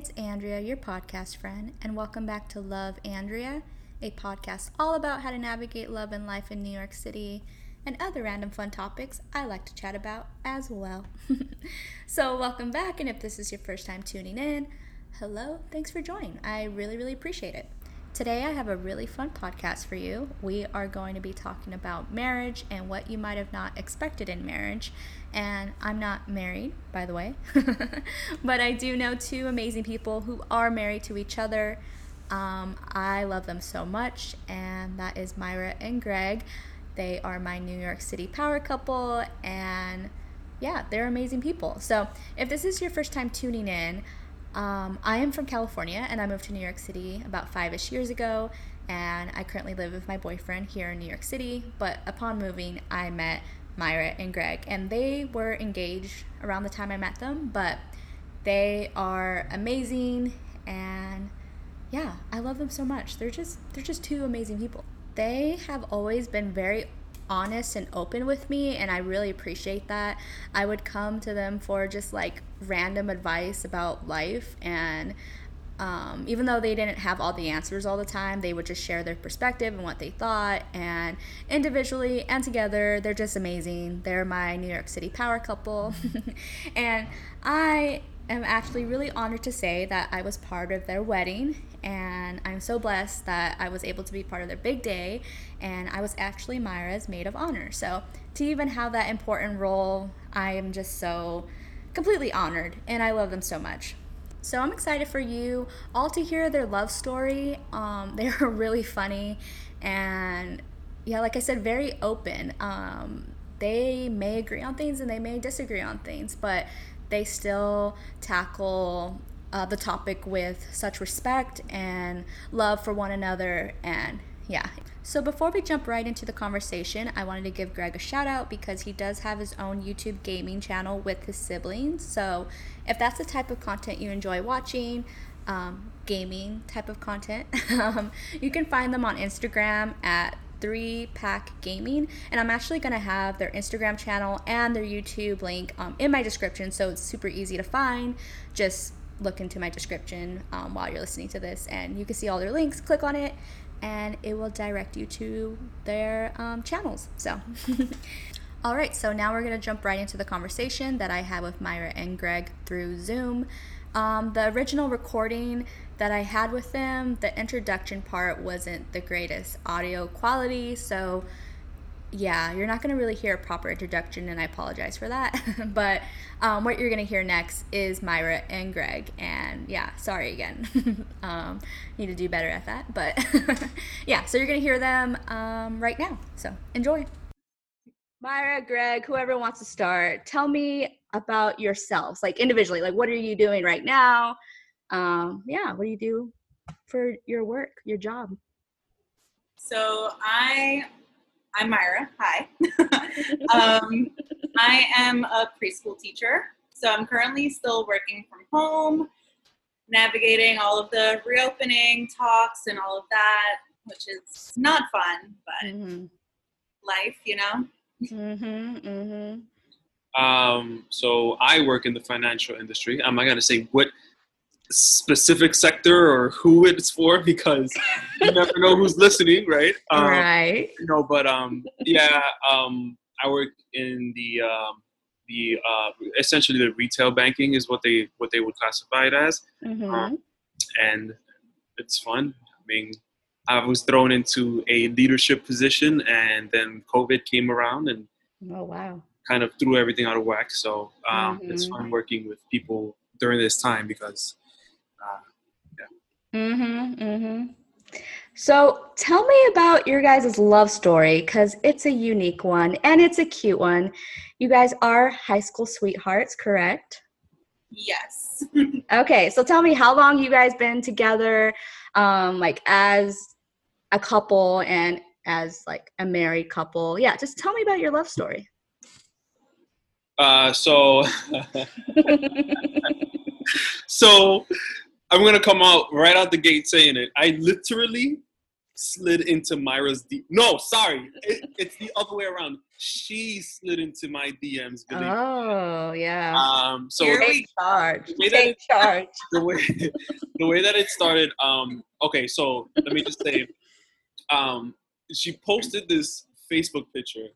it's Andrea, your podcast friend, and welcome back to Love Andrea, a podcast all about how to navigate love and life in New York City and other random fun topics I like to chat about as well. so, welcome back, and if this is your first time tuning in, hello, thanks for joining. I really, really appreciate it. Today, I have a really fun podcast for you. We are going to be talking about marriage and what you might have not expected in marriage. And I'm not married, by the way, but I do know two amazing people who are married to each other. Um, I love them so much, and that is Myra and Greg. They are my New York City power couple, and yeah, they're amazing people. So, if this is your first time tuning in, um, I am from California and I moved to New York City about five ish years ago. And I currently live with my boyfriend here in New York City. But upon moving, I met Myra and Greg, and they were engaged around the time I met them. But they are amazing, and yeah, I love them so much. They're just they're just two amazing people. They have always been very honest and open with me and I really appreciate that. I would come to them for just like random advice about life and um, even though they didn't have all the answers all the time, they would just share their perspective and what they thought. And individually and together, they're just amazing. They're my New York City power couple. and I am actually really honored to say that I was part of their wedding, and I'm so blessed that I was able to be part of their big day. And I was actually Myra's maid of honor. So to even have that important role, I am just so completely honored, and I love them so much. So I'm excited for you all to hear their love story. Um, they are really funny, and yeah, like I said, very open. Um, they may agree on things and they may disagree on things, but they still tackle uh, the topic with such respect and love for one another. And yeah. So before we jump right into the conversation, I wanted to give Greg a shout out because he does have his own YouTube gaming channel with his siblings. So if that's the type of content you enjoy watching, um, gaming type of content, um, you can find them on Instagram at three pack gaming. And i'm actually going to have their instagram channel and their youtube link um, in my description. So it's super easy to find. Just look into my description um, while you're listening to this and you can see all their links. Click on it and it will direct you to their um, channels so all right so now we're going to jump right into the conversation that i had with myra and greg through zoom um, the original recording that I had with them, the introduction part wasn't the greatest audio quality. So, yeah, you're not going to really hear a proper introduction, and I apologize for that. but um, what you're going to hear next is Myra and Greg. And yeah, sorry again. um, need to do better at that. But yeah, so you're going to hear them um, right now. So enjoy. Myra, Greg, whoever wants to start, tell me about yourselves, like individually. Like, what are you doing right now? Um, yeah, what do you do for your work, your job? So I, I'm Myra. Hi. um, I am a preschool teacher. So I'm currently still working from home, navigating all of the reopening talks and all of that, which is not fun, but mm-hmm. life, you know. Mm-hmm, mm-hmm. Um, so I work in the financial industry. I'm not gonna say what specific sector or who it's for because you never know who's listening, right? Um, right. You know, but um, yeah, um, I work in the um, the uh, essentially the retail banking is what they what they would classify it as, mm-hmm. um, and it's fun. I mean, I was thrown into a leadership position, and then COVID came around, and oh wow, kind of threw everything out of whack. So um, mm-hmm. it's fun working with people during this time because, yeah. Mm-hmm. Mm-hmm. So tell me about your guys' love story because it's a unique one and it's a cute one. You guys are high school sweethearts, correct? Yes. okay, so tell me how long you guys been together, um, like as a couple and as like a married couple. Yeah, just tell me about your love story. Uh, so, so I'm gonna come out right out the gate saying it. I literally slid into Myra's D. No, sorry, it, it's the other way around. She slid into my DMs. Believe. Oh yeah. Um, so Here Take charge. The way that Take it- charge. the way the way that it started. Um, okay, so let me just say, um, she posted this Facebook picture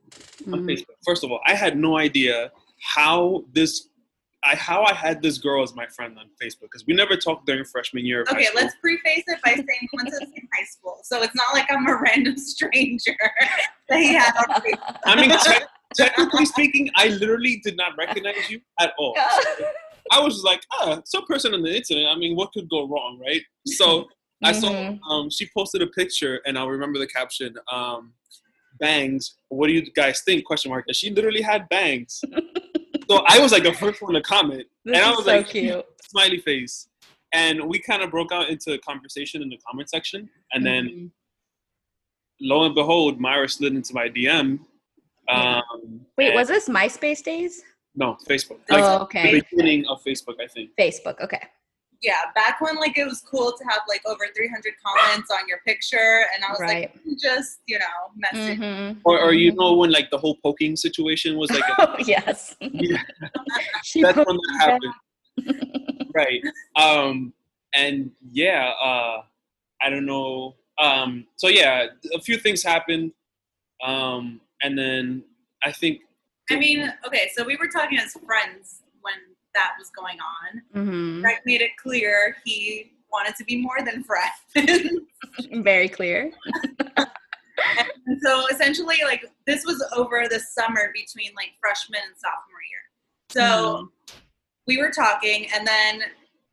on Mm. Facebook. First of all, I had no idea how this. I, how I had this girl as my friend on Facebook because we never talked during freshman year. Okay, let's preface it by saying we went to the same high school, so it's not like I'm a random stranger that he had on Facebook. I mean, te- technically speaking, I literally did not recognize you at all. I was just like, ah, some person on the internet. I mean, what could go wrong, right? So I saw Mhm. um, she posted a picture, and I remember the caption, um, "Bangs. What do you guys think?" Question mark. And she literally had bangs. So I was like the first one to comment, This and I was so like, cute. smiley face, and we kind of broke out into a conversation in the comment section, and then Mhm. lo and behold, Myra slid into my DM. Um, Wait, was this MySpace days? no Facebook? Oh, okay. The beginning of Facebook, I think. Facebook. Okay. Yeah, back when like it was cool to have like over 300 comments on your picture, and I was Right. like, just you know, message. Mhm. Or, or you Mhm. know when like the whole poking situation was like, a, Oh yes. yeah, that's when that happened. right um and yeah uh i don't know um so yeah a few things happened um and then i think I mean, okay, so we were talking as friends when that was going on. Mhm. Greg made it clear he wanted to be more than friends. Very clear. And so essentially, like this was over the summer between like freshman and sophomore year. So we were talking, and then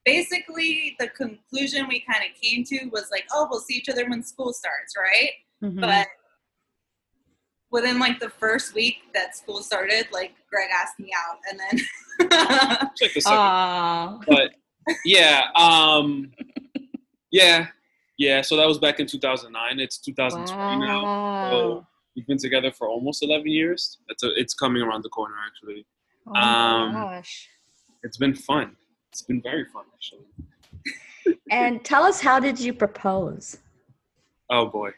basically the conclusion we kind of came to was like, oh, we'll see each other when school starts, right? Mhm. But within like the first week that school started, like Greg asked me out, and then it's like the second but yeah um yeah yeah so that was back in 2009 it's 2020 now. So we've been together for almost 11 years. It's a, it's coming around the corner actually. Oh my um, gosh. it's been fun. It's been very fun actually. And tell us, how did you propose? Oh boy,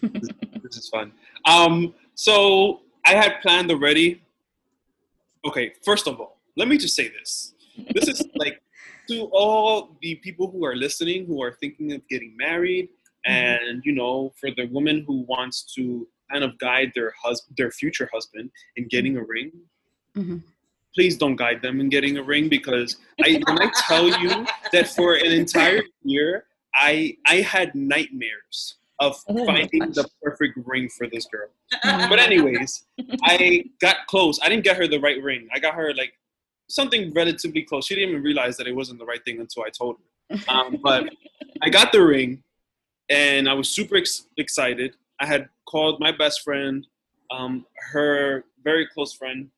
this, this is fun. Um, so I had planned already. Okay, first of all, let me just say this. This is like to all the people who are listening, who are thinking of getting married, and you know, for the woman who wants to kind of guide their husband, their future husband, in getting a ring. Mhm. Please don't guide them in getting a ring because I, when I tell you that for an entire year, I I had nightmares of Oh finding the perfect ring for this girl. But anyways, I got close. I didn't get her the right ring. I got her like something relatively close. She didn't even realize that it wasn't the right thing until I told her. Um, but I got the ring, and I was super ex- excited. I had called my best friend, um, her very close friend,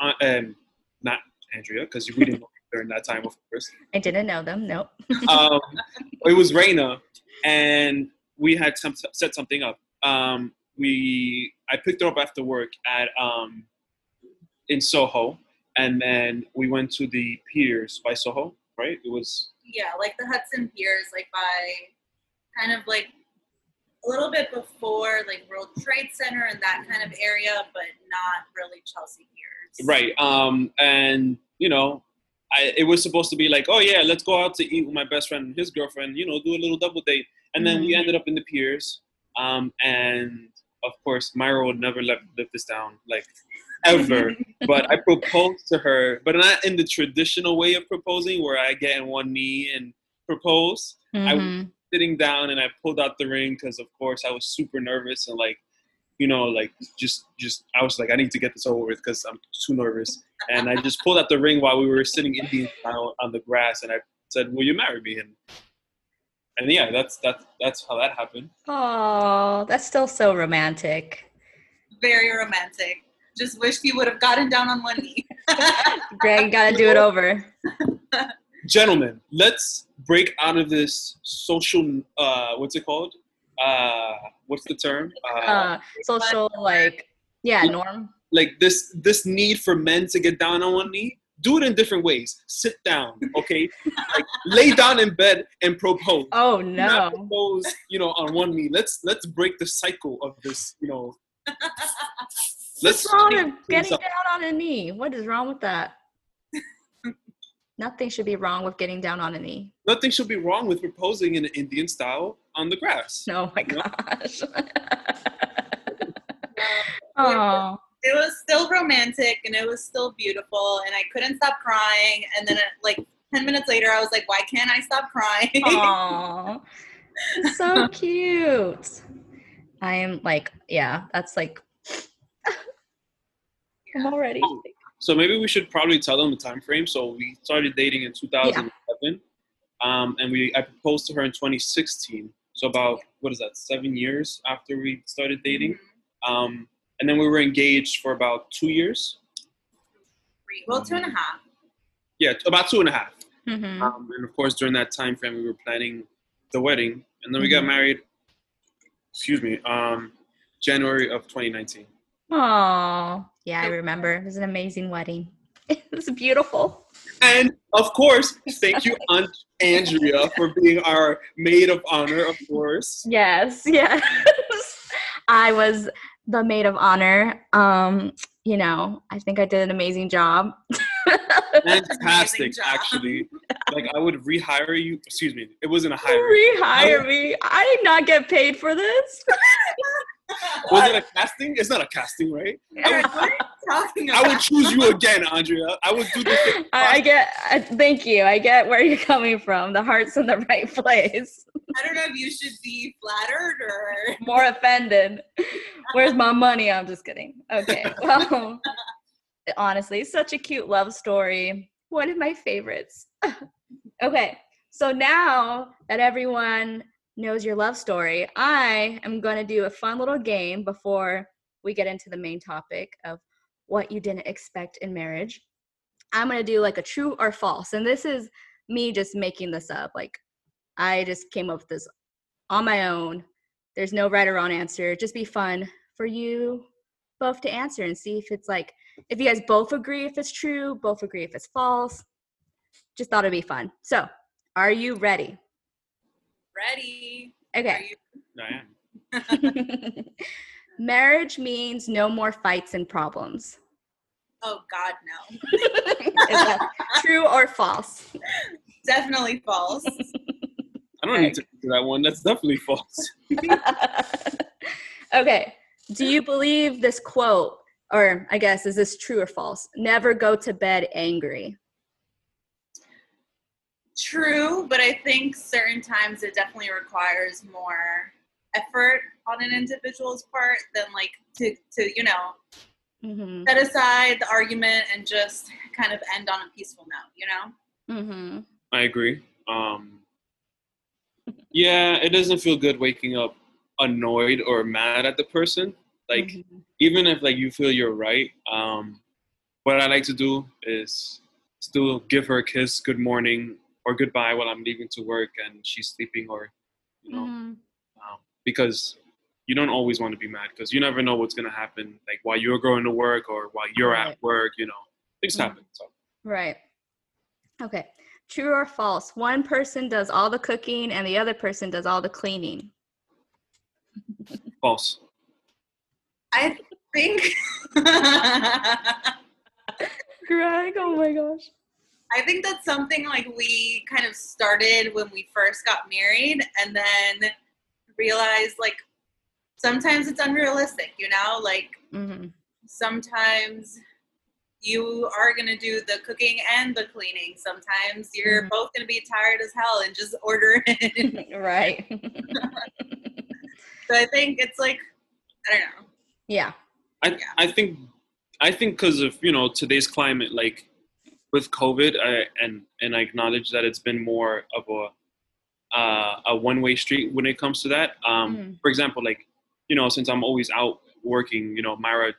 uh, um, not Andrea, because we didn't know her during that time, of course I didn't know them. Nope. um, it was Raina, and we had some, set something up. Um, we I picked her up after work at um, in Soho, and then we went to the piers by Soho. Right? It was yeah, like the Hudson Piers, like by kind of like a little bit before like World Trade Center and that kind of area, but not really Chelsea Piers. right, um, and you know. I, it was supposed to be like, oh yeah, let's go out to eat with my best friend and his girlfriend, you know, do a little double date. And then we Mhm. ended up in the piers. Um, and of course, Myra would never let live this down, like ever. but I proposed to her, but not in the traditional way of proposing, where I get in one knee and propose. Mhm. I was sitting down, and I pulled out the ring because, of course, I was super nervous and like, you know, like just, just I was like, I need to get this over with because I'm too nervous. And I just pulled out the ring while we were sitting Indian style on the grass, and I said, "Will you marry me?" And and yeah, that's that's that's how that happened. Oh, that's still so romantic. Very romantic. Just wished he would have gotten down on one knee. Greg, gotta do it over. gentlemen, let's break out of this social. Uh, what's it called? Uh, what's the term? Uh, Uh, social, like, yeah, norm. like this this need for men to get down on one knee. do it in different ways. Sit down, okay? like lay down in bed and propose. Oh no. Not propose, you know, on one knee. Let's let's break the cycle of this, you know. What's wrong with getting down on a knee? What is wrong with that? Nothing should be wrong with getting down on a knee. Nothing should be wrong with proposing in an Indian style on the grass. Oh my gosh. oh. It was still romantic and it was still beautiful and I couldn't stop crying and then uh, like 10 minutes later I was like why can't I stop crying? Aww. so cute. I am like yeah, that's like I'm already. Oh, so maybe we should probably tell them the time frame. So we started dating in 2011, yeah. um, and we I proposed to her in 2016. So about what is that? Seven years after we started dating, mm-hmm. um, and then we were engaged for about two years. Well, two and a half. Yeah, about two and a half. Mm-hmm. Um, and of course, during that time frame, we were planning the wedding, and then we got mm-hmm. married. Excuse me, um, January of 2019. Oh, yeah, I remember. It was an amazing wedding. It was beautiful. And of course, thank you, Aunt Andrea, for being our maid of honor, of course. Yes, yes. I was the maid of honor. Um, you know, I think I did an amazing job. Fantastic, actually. Like I would rehire you. Excuse me, it wasn't a hire. Rehire me. I did not get paid for this. Was it a casting? It's not a casting, right? I would, talking about? I would choose you again, Andrea. I would do this. I, I get. I, thank you. I get where you're coming from. The heart's in the right place. I don't know if you should be flattered or more offended. Where's my money? I'm just kidding. Okay. Well, honestly, such a cute love story. One of my favorites. okay. So now that everyone knows your love story, I am going to do a fun little game before we get into the main topic of what you didn't expect in marriage. I'm going to do like a true or false. And this is me just making this up. Like, I just came up with this on my own. There's no right or wrong answer. Just be fun for you both to answer and see if it's like, if you guys both agree if it's true, both agree if it's false. Just thought it'd be fun. So, are you ready? Ready. Okay. I am. Marriage means no more fights and problems. Oh God, no. true or false? Definitely false. I don't need to answer that one. That's definitely false. okay. Do you believe this quote, or I guess is this true or false? Never go to bed angry. True, but I think certain times it definitely requires more effort on an individual's part than like to to you know mm-hmm. set aside the argument and just kind of end on a peaceful note. You know. Mm-hmm. I agree. Um, yeah, it doesn't feel good waking up annoyed or mad at the person. Like mm-hmm. even if like you feel you're right, um, what I like to do is still give her a kiss, good morning, or goodbye while I'm leaving to work and she's sleeping or you know mm-hmm. um, because you don't always want to be mad because you never know what's going to happen like while you're going to work or while you're right. at work you know things mm-hmm. happen so. Right. Okay. True or false? One person does all the cooking and the other person does all the cleaning. False. I think greg oh my gosh I think that's something like we kind of started when we first got married and then realized like sometimes it's unrealistic, you know? Like mm-hmm. sometimes you are going to do the cooking and the cleaning. Sometimes you're mm-hmm. both going to be tired as hell and just order it. right. so I think it's like, I don't know. Yeah. I, yeah. I think, I think because of, you know, today's climate, like with COVID, I, and and I acknowledge that it's been more of a uh, a one way street when it comes to that. Um, mm. For example, like you know, since I'm always out working, you know, Myra,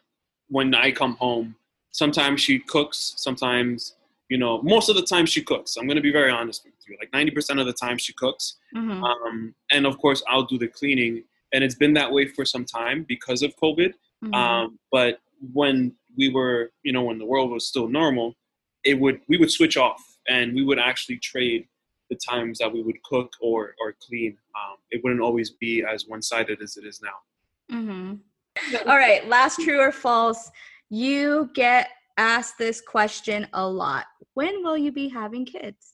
when I come home, sometimes she cooks, sometimes you know, most of the time she cooks. I'm gonna be very honest with you. Like 90% of the time she cooks, mm-hmm. um, and of course I'll do the cleaning. And it's been that way for some time because of COVID. Mm-hmm. Um, but when we were, you know, when the world was still normal, it would we would switch off and we would actually trade the times that we would cook or or clean. Um, it wouldn't always be as one sided as it is now. Mm-hmm. All right, last true or false. You get asked this question a lot. When will you be having kids?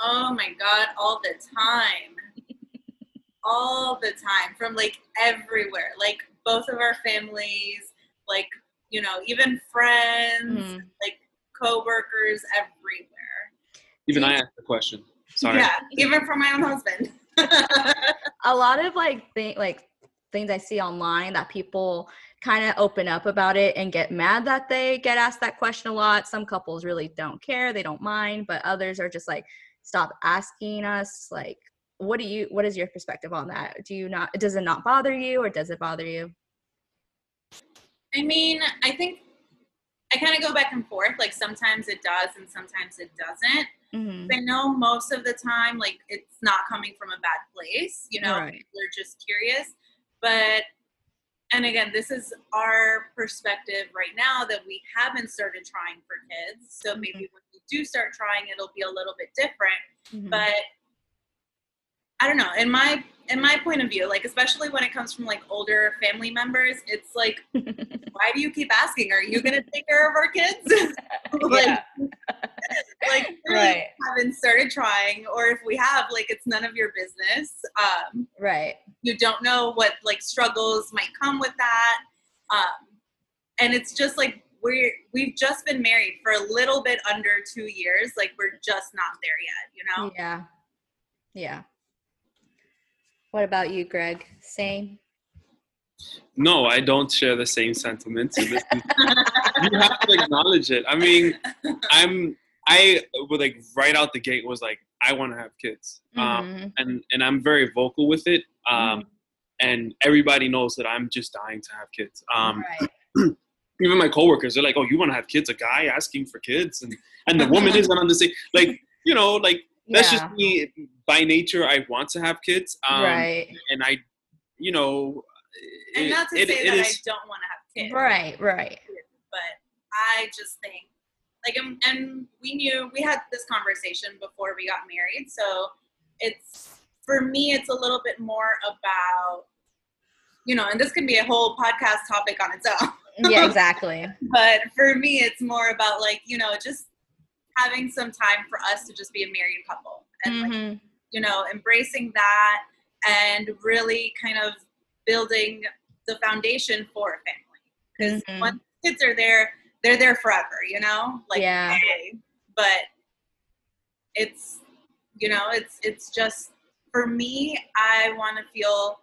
Oh my god, all the time. all the time from like everywhere. Like both of our families, like you know, even friends, mm. like co-workers everywhere. Even I asked the question. Sorry. Yeah, even from my own husband. a lot of like thing like things I see online that people kind of open up about it and get mad that they get asked that question a lot. Some couples really don't care, they don't mind, but others are just like, stop asking us. Like, what do you, what is your perspective on that? Do you not, does it not bother you or does it bother you? I mean, I think I kind of go back and forth. Like sometimes it does and sometimes it doesn't. Mm-hmm. I know most of the time, like it's not coming from a bad place. You know, right. they're just curious. But and again, this is our perspective right now that we haven't started trying for kids. So maybe mm-hmm. when we do start trying, it'll be a little bit different. Mm-hmm. But I don't know. In my in my point of view, like especially when it comes from like older family members, it's like, why do you keep asking? Are you gonna take care of our kids? like, like right. haven't started trying, or if we have, like it's none of your business. Um, right. You don't know what like struggles might come with that, um, and it's just like we're we've just been married for a little bit under two years. Like we're just not there yet. You know. Yeah. Yeah. What about you, Greg? Same? No, I don't share the same sentiments. you have to acknowledge it. I mean, I'm I would like right out the gate was like I want to have kids, um, mm-hmm. um, and and I'm very vocal with it. Um, mm-hmm. And everybody knows that I'm just dying to have kids. Um, right. even my coworkers, they're like, "Oh, you want to have kids?" A guy asking for kids, and and the woman isn't on the same. Like you know, like that's yeah. just me by nature i want to have kids um, right. and i you know and it, not to it, say it that is, i don't want to have kids. Right right. But i just think like and, and we knew we had this conversation before we got married so it's for me it's a little bit more about you know and this can be a whole podcast topic on its own. Yeah exactly. But for me it's more about like you know just having some time for us to just be a married couple and mm-hmm. like, you know embracing that and really kind of building the foundation for a family because mm-hmm. once kids are there they're there forever you know like yeah. but it's you know it's it's just for me i want to feel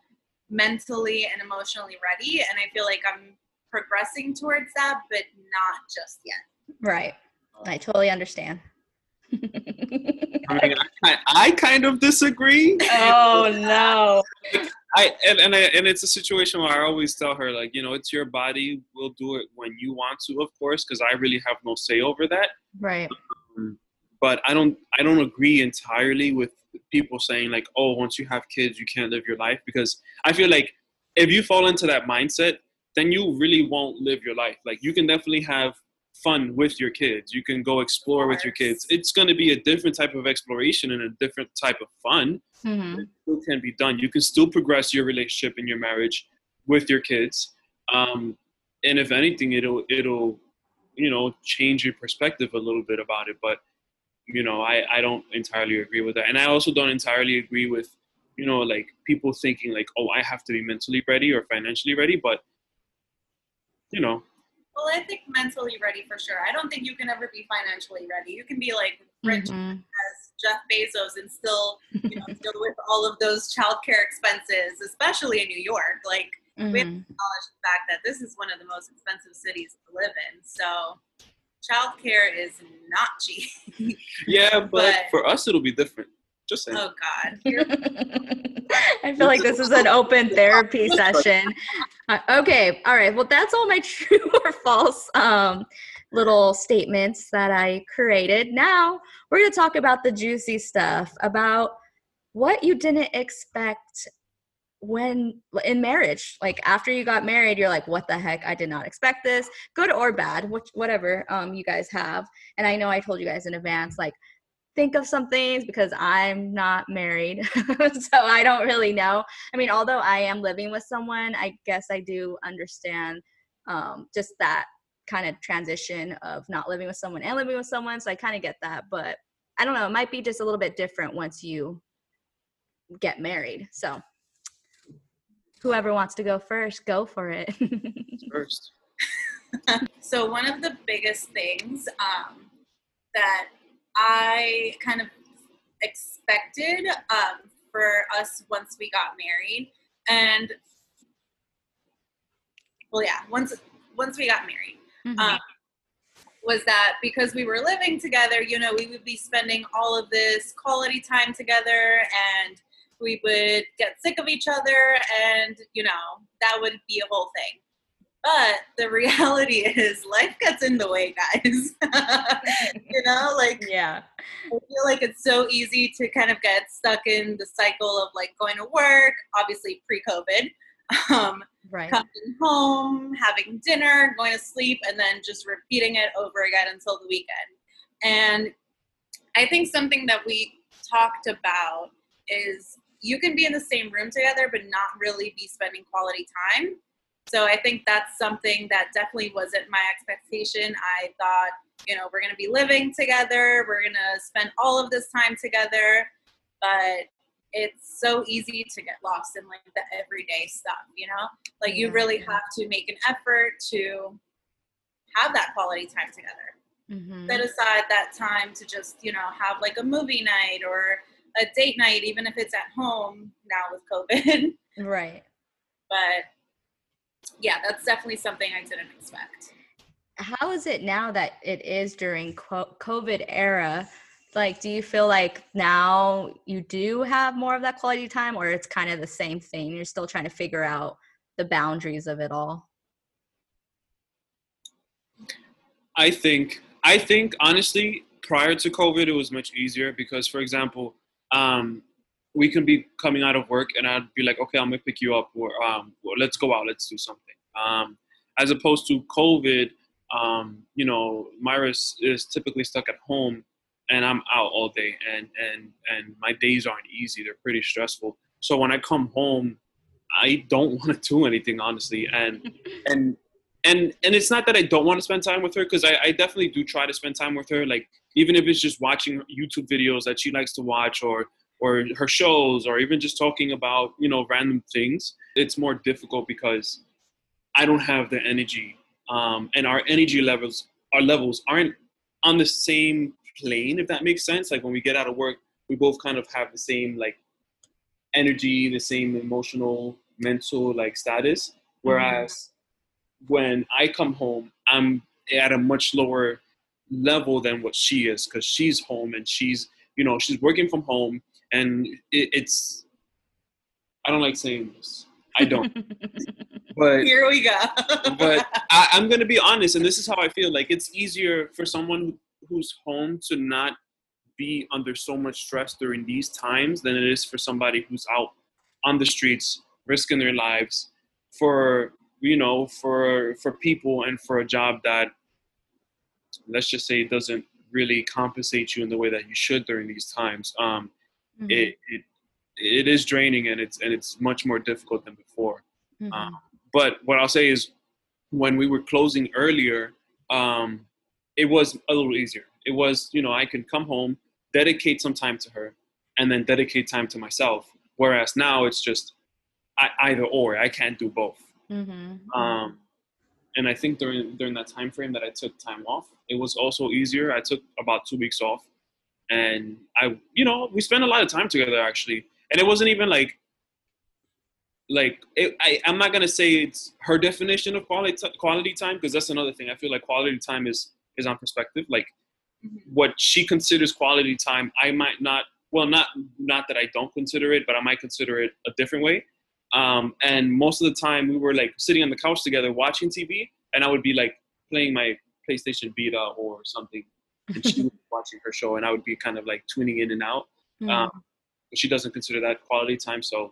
mentally and emotionally ready and i feel like i'm progressing towards that but not just yet right I totally understand. I, mean, I, I, kind of disagree. Oh no! I and and, I, and it's a situation where I always tell her like you know it's your body. We'll do it when you want to, of course, because I really have no say over that. Right. Um, but I don't I don't agree entirely with people saying like oh once you have kids you can't live your life because I feel like if you fall into that mindset then you really won't live your life. Like you can definitely have fun with your kids. You can go explore with your kids. It's going to be a different type of exploration and a different type of fun. Mm-hmm. It still can be done. You can still progress your relationship and your marriage with your kids. Um, and if anything, it'll it'll you know change your perspective a little bit about it. But you know, I I don't entirely agree with that, and I also don't entirely agree with you know like people thinking like oh I have to be mentally ready or financially ready, but you know well, I think mentally ready for sure. I don't think you can ever be financially ready. You can be like rich mm-hmm. as Jeff Bezos and still, you know, deal with all of those childcare expenses, especially in New York. Like mm-hmm. we have to mm-hmm. acknowledge the fact that this is one of the most expensive cities to live in. So childcare is not cheap. yeah, but, but for us it'll be different. Just saying. Oh God. I feel like this is an open therapy session. Uh, okay, all right. Well, that's all my true or false um, little statements that I created. Now we're going to talk about the juicy stuff about what you didn't expect when in marriage like after you got married you're like what the heck i did not expect this good or bad which whatever um you guys have and i know i told you guys in advance like think of some things because i'm not married so i don't really know i mean although i am living with someone i guess i do understand um just that kind of transition of not living with someone and living with someone so i kind of get that but i don't know it might be just a little bit different once you get married so whoever wants to go first, go for it. first. so one of the biggest things um, that I kind of expected um, for us once we got married, and well, yeah, once once we got married, mm-hmm. um, was that because we were living together, you know, we would be spending all of this quality time together and we would get sick of each other and you know that would be a whole thing but the reality is life gets in the way guys. You know like yeah. I feel like it's so easy to kind of get stuck in the cycle of like going to work obviously pre-covid um, right. coming home having dinner going to sleep and then just repeating it over again until the weekend. And i think something that we talked about is you can be in the same room together but not really be spending quality time so i think that's something that definitely wasn't my expectation i thought you know we're going to be living together we're going to spend all of this time together but it's so easy to get lost in like the everyday stuff you know like you really have to make an effort to have that quality time together mm-hmm. set aside that time to just you know have like a movie night or a date night, even if it's at home now with COVID. Right. But yeah, that's definitely something I didn't expect. How is it now that it is during COVID era? Like, do you feel like now you do have more of that quality time, or it's kind of the same thing? You're still trying to figure out the boundaries of it all. I think, I think honestly, prior to COVID, it was much easier because, for example, um, we can be coming out of work and I'd be like, okay, I'm gonna pick you up, or um, well, let's go out, let's do something. Um, as opposed to COVID, um, you know, Myra is, is typically stuck at home, and I'm out all day, and and and my days aren't easy; they're pretty stressful. So when I come home, I don't want to do anything, honestly, and and and and it's not that I don't want to spend time with her because I, I definitely do try to spend time with her. Like even if it's just watching YouTube videos that she likes to watch or or her shows or even just talking about you know random things. It's more difficult because I don't have the energy, um, and our energy levels our levels aren't on the same plane. If that makes sense. Like when we get out of work, we both kind of have the same like energy, the same emotional, mental like status. Whereas mm-hmm when I come home, I'm at a much lower level than what she is because she's home and she's you know she's working from home and it, it's I don't like saying this. I don't. but here we go. but I, I'm gonna be honest, and this is how I feel. Like it's easier for someone who's home to not be under so much stress during these times than it is for somebody who's out on the streets risking their lives for you know, for for people and for a job that let's just say doesn't really compensate you in the way that you should during these times. Um, mm-hmm. it, it it is draining and it's and it's much more difficult than before. Mm-hmm. Um, but what I'll say is, when we were closing earlier, um, it was a little easier. It was you know I can come home, dedicate some time to her, and then dedicate time to myself. Whereas now it's just I, either or. I can't do both. Mm-hmm. Um, and I think during during that time frame that I took time off, it was also easier. I took about two weeks off, and I, you know, we spent a lot of time together actually, and it wasn't even like like it, I, i'm not gonna say it's her definition of quality quality time because that's another thing. I feel like quality time is is on perspective. Like mm-hmm. what she considers quality time i might not well not not that i don't consider it but i might consider it a different way. Um, and most of the time we were like sitting on the couch together watching TV, and I would be like playing my PlayStation Vita or something, and she was watching her show, and I would be kind of like tuning in and out. Mm. Um, but she doesn't consider that quality time, so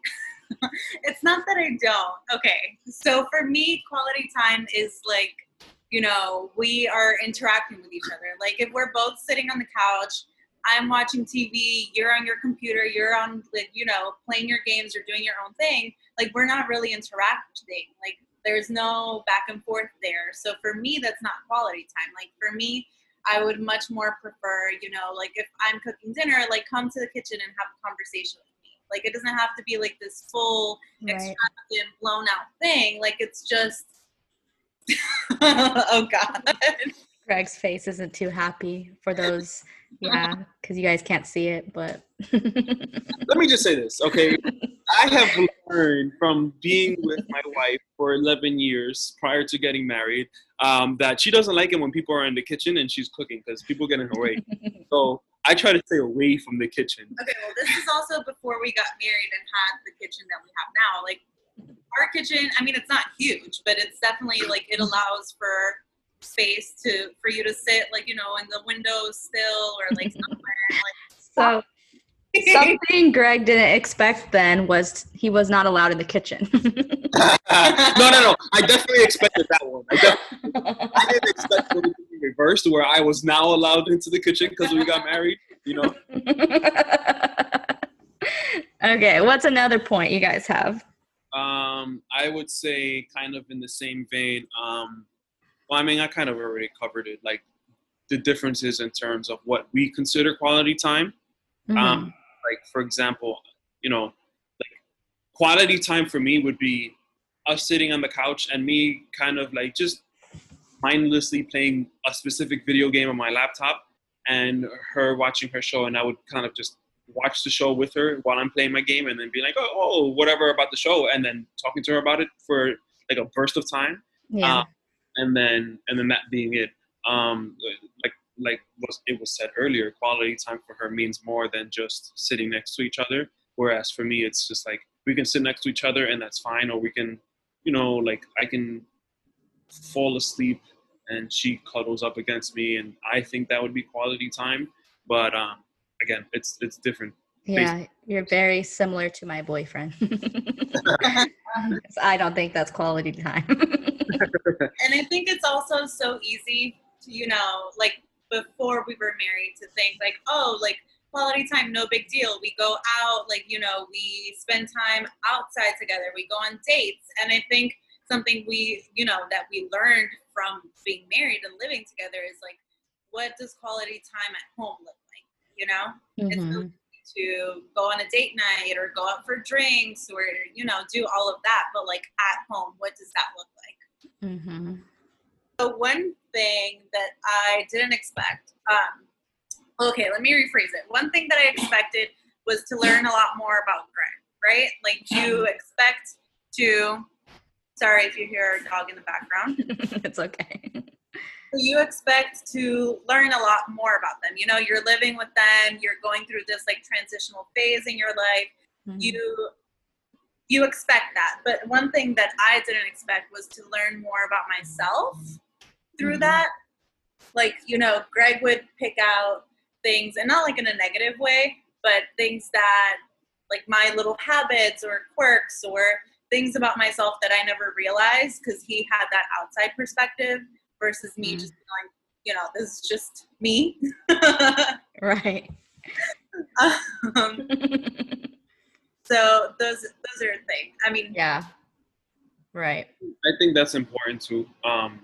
it's not that I don't. Okay. So for me, quality time is like, you know, we are interacting with each other. Like if we're both sitting on the couch, I'm watching TV, you're on your computer, you're on like, you know, playing your games or doing your own thing, like we're not really interacting. Like there's no back and forth there. So for me, that's not quality time. Like for me, I would much more prefer, you know, like if I'm cooking dinner, like come to the kitchen and have a conversation with me. Like it doesn't have to be like this full, right. extravagant, blown out thing. Like it's just, oh God. Greg's face isn't too happy for those, yeah, because you guys can't see it, but. Let me just say this, okay? I have learned from being with my wife for 11 years prior to getting married um, that she doesn't like it when people are in the kitchen and she's cooking because people get in her way. so I try to stay away from the kitchen. Okay, well, this is also before we got married and had the kitchen that we have now. Like, our kitchen, I mean, it's not huge, but it's definitely like it allows for space to for you to sit like you know in the window still or like somewhere like so something greg didn't expect then was he was not allowed in the kitchen. No no no. I definitely expected that one. I, I didn't expect it to be reversed where i was now allowed into the kitchen because we got married you know? Okay what's another point you guys have? Um i would say kind of in the same vein um well, I mean, I kind of already covered it, like the differences in terms of what we consider quality time. Mm-hmm. Um, like, for example, you know, like quality time for me would be us sitting on the couch and me kind of like just mindlessly playing a specific video game on my laptop and her watching her show and I would kind of just watch the show with her while I'm playing my game and then be like, oh, oh whatever about the show and then talking to her about it for like a burst of time. Yeah. Um, and then and then that being it. Um, like like was it was said earlier, quality time for her means more than just sitting next to each other. Whereas for me, it's just like we can sit next to each other and that's fine, or we can, you know, like I can fall asleep and she cuddles up against me, and I think that would be quality time. But um, again, it's it's different. Yeah, you're very similar to my boyfriend. I don't think that's quality time. and I think it's also so easy to, you know, like before we were married to think like, oh, like quality time, no big deal. We go out, like, you know, we spend time outside together, we go on dates. And I think something we, you know, that we learned from being married and living together is like, what does quality time at home look like? You know? Mm-hmm. It's to go on a date night or go out for drinks or, you know, do all of that. But like at home, what does that look like? Mm-hmm. So one thing that I didn't expect. Um, okay, let me rephrase it. One thing that I expected was to learn a lot more about Greg. Right? Like you expect to. Sorry if you hear a dog in the background. it's okay. You expect to learn a lot more about them. You know, you're living with them. You're going through this like transitional phase in your life. Mm-hmm. You you expect that. But one thing that I didn't expect was to learn more about myself through mm-hmm. that. Like, you know, Greg would pick out things, and not like in a negative way, but things that, like my little habits or quirks or things about myself that I never realized because he had that outside perspective versus me mm-hmm. just going, you know, this is just me. right. Um, so those those are things. I mean, yeah, right. I think that's important too. Um,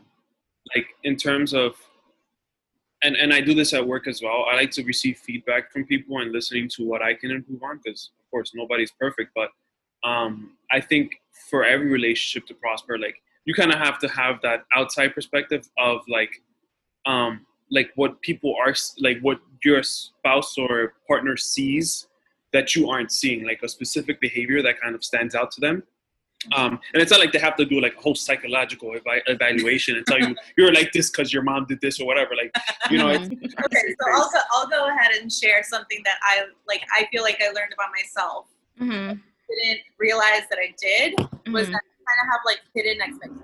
like in terms of, and and I do this at work as well. I like to receive feedback from people and listening to what I can improve on because of course nobody's perfect, but um, I think for every relationship to prosper, like you kind of have to have that outside perspective of like um like what people are like what your spouse or partner sees that you aren't seeing, like a specific behavior that kind of stands out to them. Um, and it's not like they have to do like a whole psychological evi- evaluation and tell you you're like this because your mom did this or whatever. Like, you know. okay, so I'll go, I'll go ahead and share something that I like. I feel like I learned about myself. Mm-hmm. Didn't realize that I did mm-hmm. was that I kind of have like hidden expectations.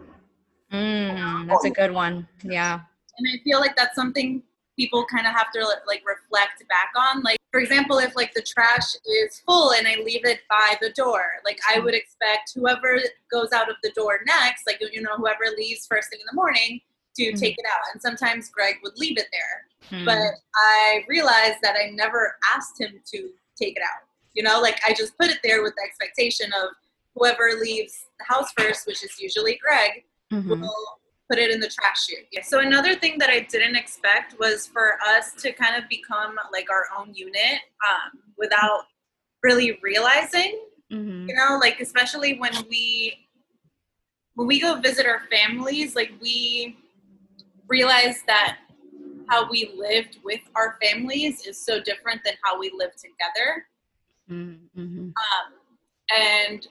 Mm, that's a good one. Yeah. And I feel like that's something people kind of have to like reflect back on. Like for example, if like the trash is full and I leave it by the door, like I would expect whoever goes out of the door next, like you know, whoever leaves first thing in the morning to mm-hmm. take it out. And sometimes Greg would leave it there. Mm-hmm. But I realized that I never asked him to take it out. You know, like I just put it there with the expectation of whoever leaves the house first, which is usually Greg, mm-hmm. will put it in the trash chute. Yeah. So another thing that I didn't expect was for us to kind of become like our own unit um, without really realizing. Mm-hmm. You know, like especially when we when we go visit our families, like we realize that how we lived with our families is so different than how we live together. Mm-hmm. Um, and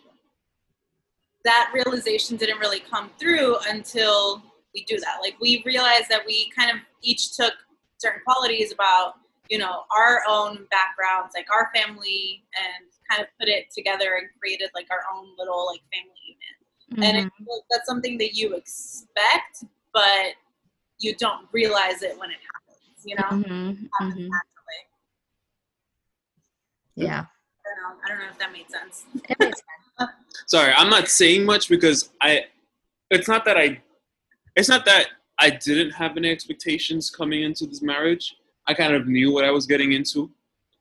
that realization didn't really come through until we do that. Like we realized that we kind of each took certain qualities about you know our own backgrounds, like our family, and kind of put it together and created like our own little like family unit. Mm-hmm. And it, that's something that you expect, but you don't realize it when it happens. You know, mm-hmm. mm-hmm. Yeah. I don't know. I don't know if that made sense. It makes sense. Sorry, I'm not saying much because I. It's not that I. It's not that I didn't have any expectations coming into this marriage. I kind of knew what I was getting into.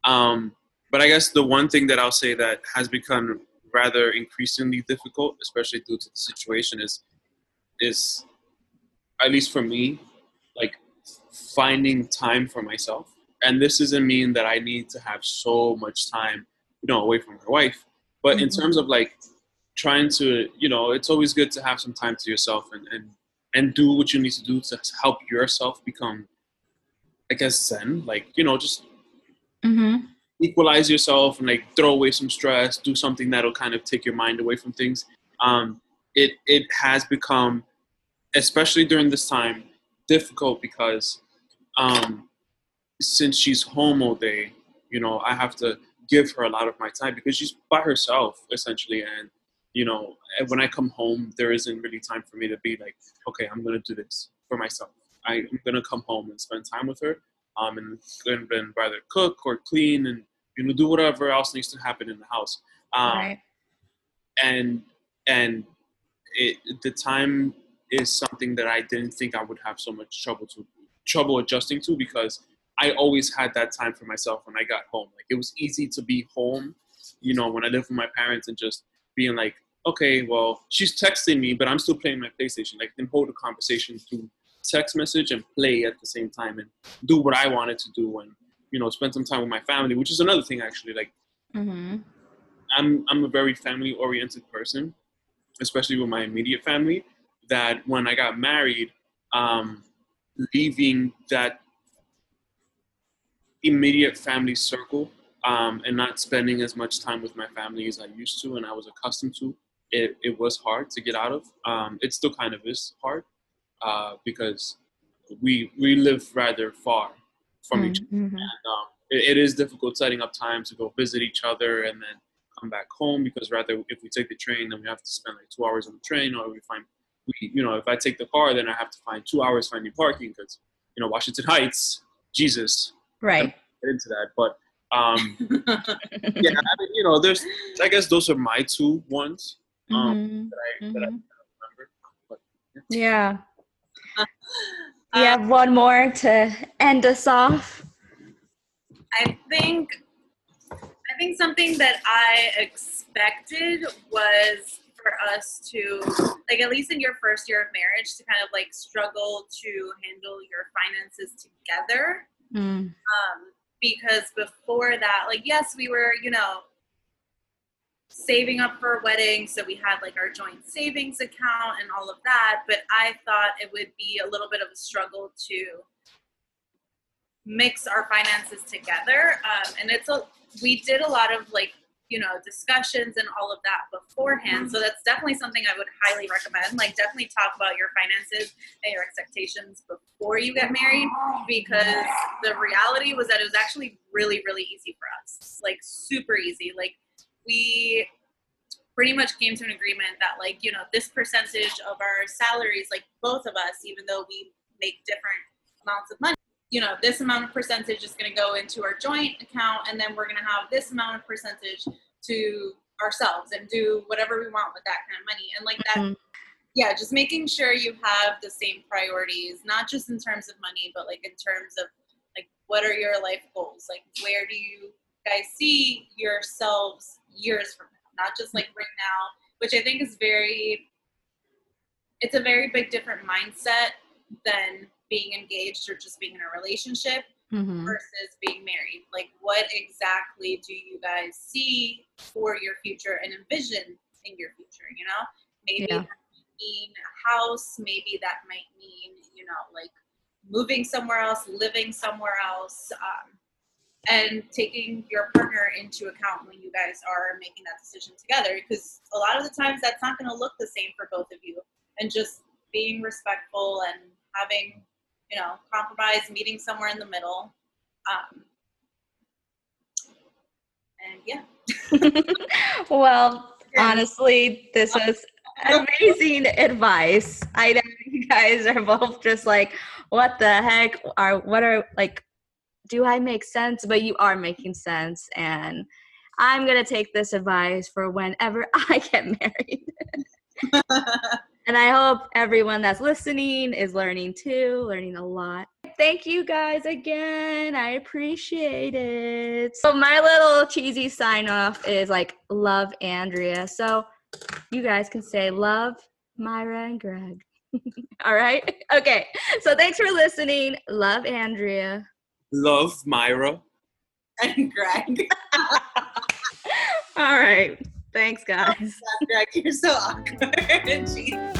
Um, but I guess the one thing that I'll say that has become rather increasingly difficult, especially due to the situation, is is at least for me, like finding time for myself. And this doesn't mean that I need to have so much time you know, away from my wife. But mm-hmm. in terms of like trying to, you know, it's always good to have some time to yourself and, and, and do what you need to do to help yourself become, I guess, zen. Like, you know, just mm-hmm. equalize yourself and like throw away some stress, do something that'll kind of take your mind away from things. Um, it, it has become, especially during this time, difficult because um, since she's home all day, you know, I have to give her a lot of my time because she's by herself essentially and you know when i come home there isn't really time for me to be like okay i'm gonna do this for myself I, am gonna come home and spend time with her um and then either cook or clean and you know do whatever else needs to happen in the house um right. and and it the time is something that i didn't think i would have so much trouble to trouble adjusting to because I always had that time for myself when I got home. Like it was easy to be home, you know, when I lived with my parents and just being like, okay, well, she's texting me, but I'm still playing my PlayStation. Like, can hold a conversation through text message and play at the same time and do what I wanted to do and you know spend some time with my family, which is another thing actually. Like, mm-hmm. I'm I'm a very family oriented person, especially with my immediate family. That when I got married, um, leaving that immediate family circle um, and not spending as much time with my family as I used to and I was accustomed to, it, it was hard to get out of. Um, it still kind of is hard uh, because we we live rather far from mm-hmm. each other. And, um, it, it is difficult setting up time to go visit each other and then come back home because rather if we take the train then we have to spend like two hours on the train or we find we you know if I take the car then I have to find two hours finding parking because you know Washington Heights Jesus right get into that but um yeah I mean, you know there's i guess those are my two ones um mm-hmm. that i mm-hmm. that i remember but, yeah, yeah. you uh, have one more to end us off i think i think something that i expected was for us to like at least in your first year of marriage to kind of like struggle to handle your finances together mm. um, because before that, like, yes, we were, you know, saving up for a wedding. So we had like our joint savings account and all of that. But I thought it would be a little bit of a struggle to mix our finances together. Um, and it's a, we did a lot of like you know discussions and all of that beforehand. So that's definitely something i would highly recommend. Like definitely talk about your finances and your expectations before you get married because the reality was that it was actually really really easy for us. Like super easy. Like we pretty much came to an agreement that like you know this percentage of our salaries like both of us even though we make different amounts of money you know, this amount of percentage is going to go into our joint account, and then we're going to have this amount of percentage to ourselves and do whatever we want with that kind of money. And like that, mm-hmm. yeah, just making sure you have the same priorities, not just in terms of money, but like in terms of like what are your life goals? Like where do you guys see yourselves years from now? Not just like right now, which I think is very it's a very big different mindset than being engaged or just being in a relationship mm-hmm. versus being married. Like, what exactly do you guys see for your future and envision in your future? You know, maybe yeah. that might mean a house, maybe that might mean, you know, like moving somewhere else, living somewhere else. Um, and taking your partner into account when you guys are making that decision together because a lot of the times that's not going to look the same for both of you and just being respectful and having you know, compromise, meeting somewhere in the middle. Um, and yeah. well, honestly, this was amazing advice. I know you guys are both just like, what the heck are what are like do I make sense? But you are making sense and I'm gonna take this advice for whenever I get married. And I hope everyone that's listening is learning too, learning a lot. Thank you guys again. I appreciate it. So, my little cheesy sign off is like, love Andrea. So, you guys can say, love Myra and Greg. All right. Okay. So, thanks for listening. Love Andrea. Love Myra. And Greg. All right. Thanks, guys. You're so awkward.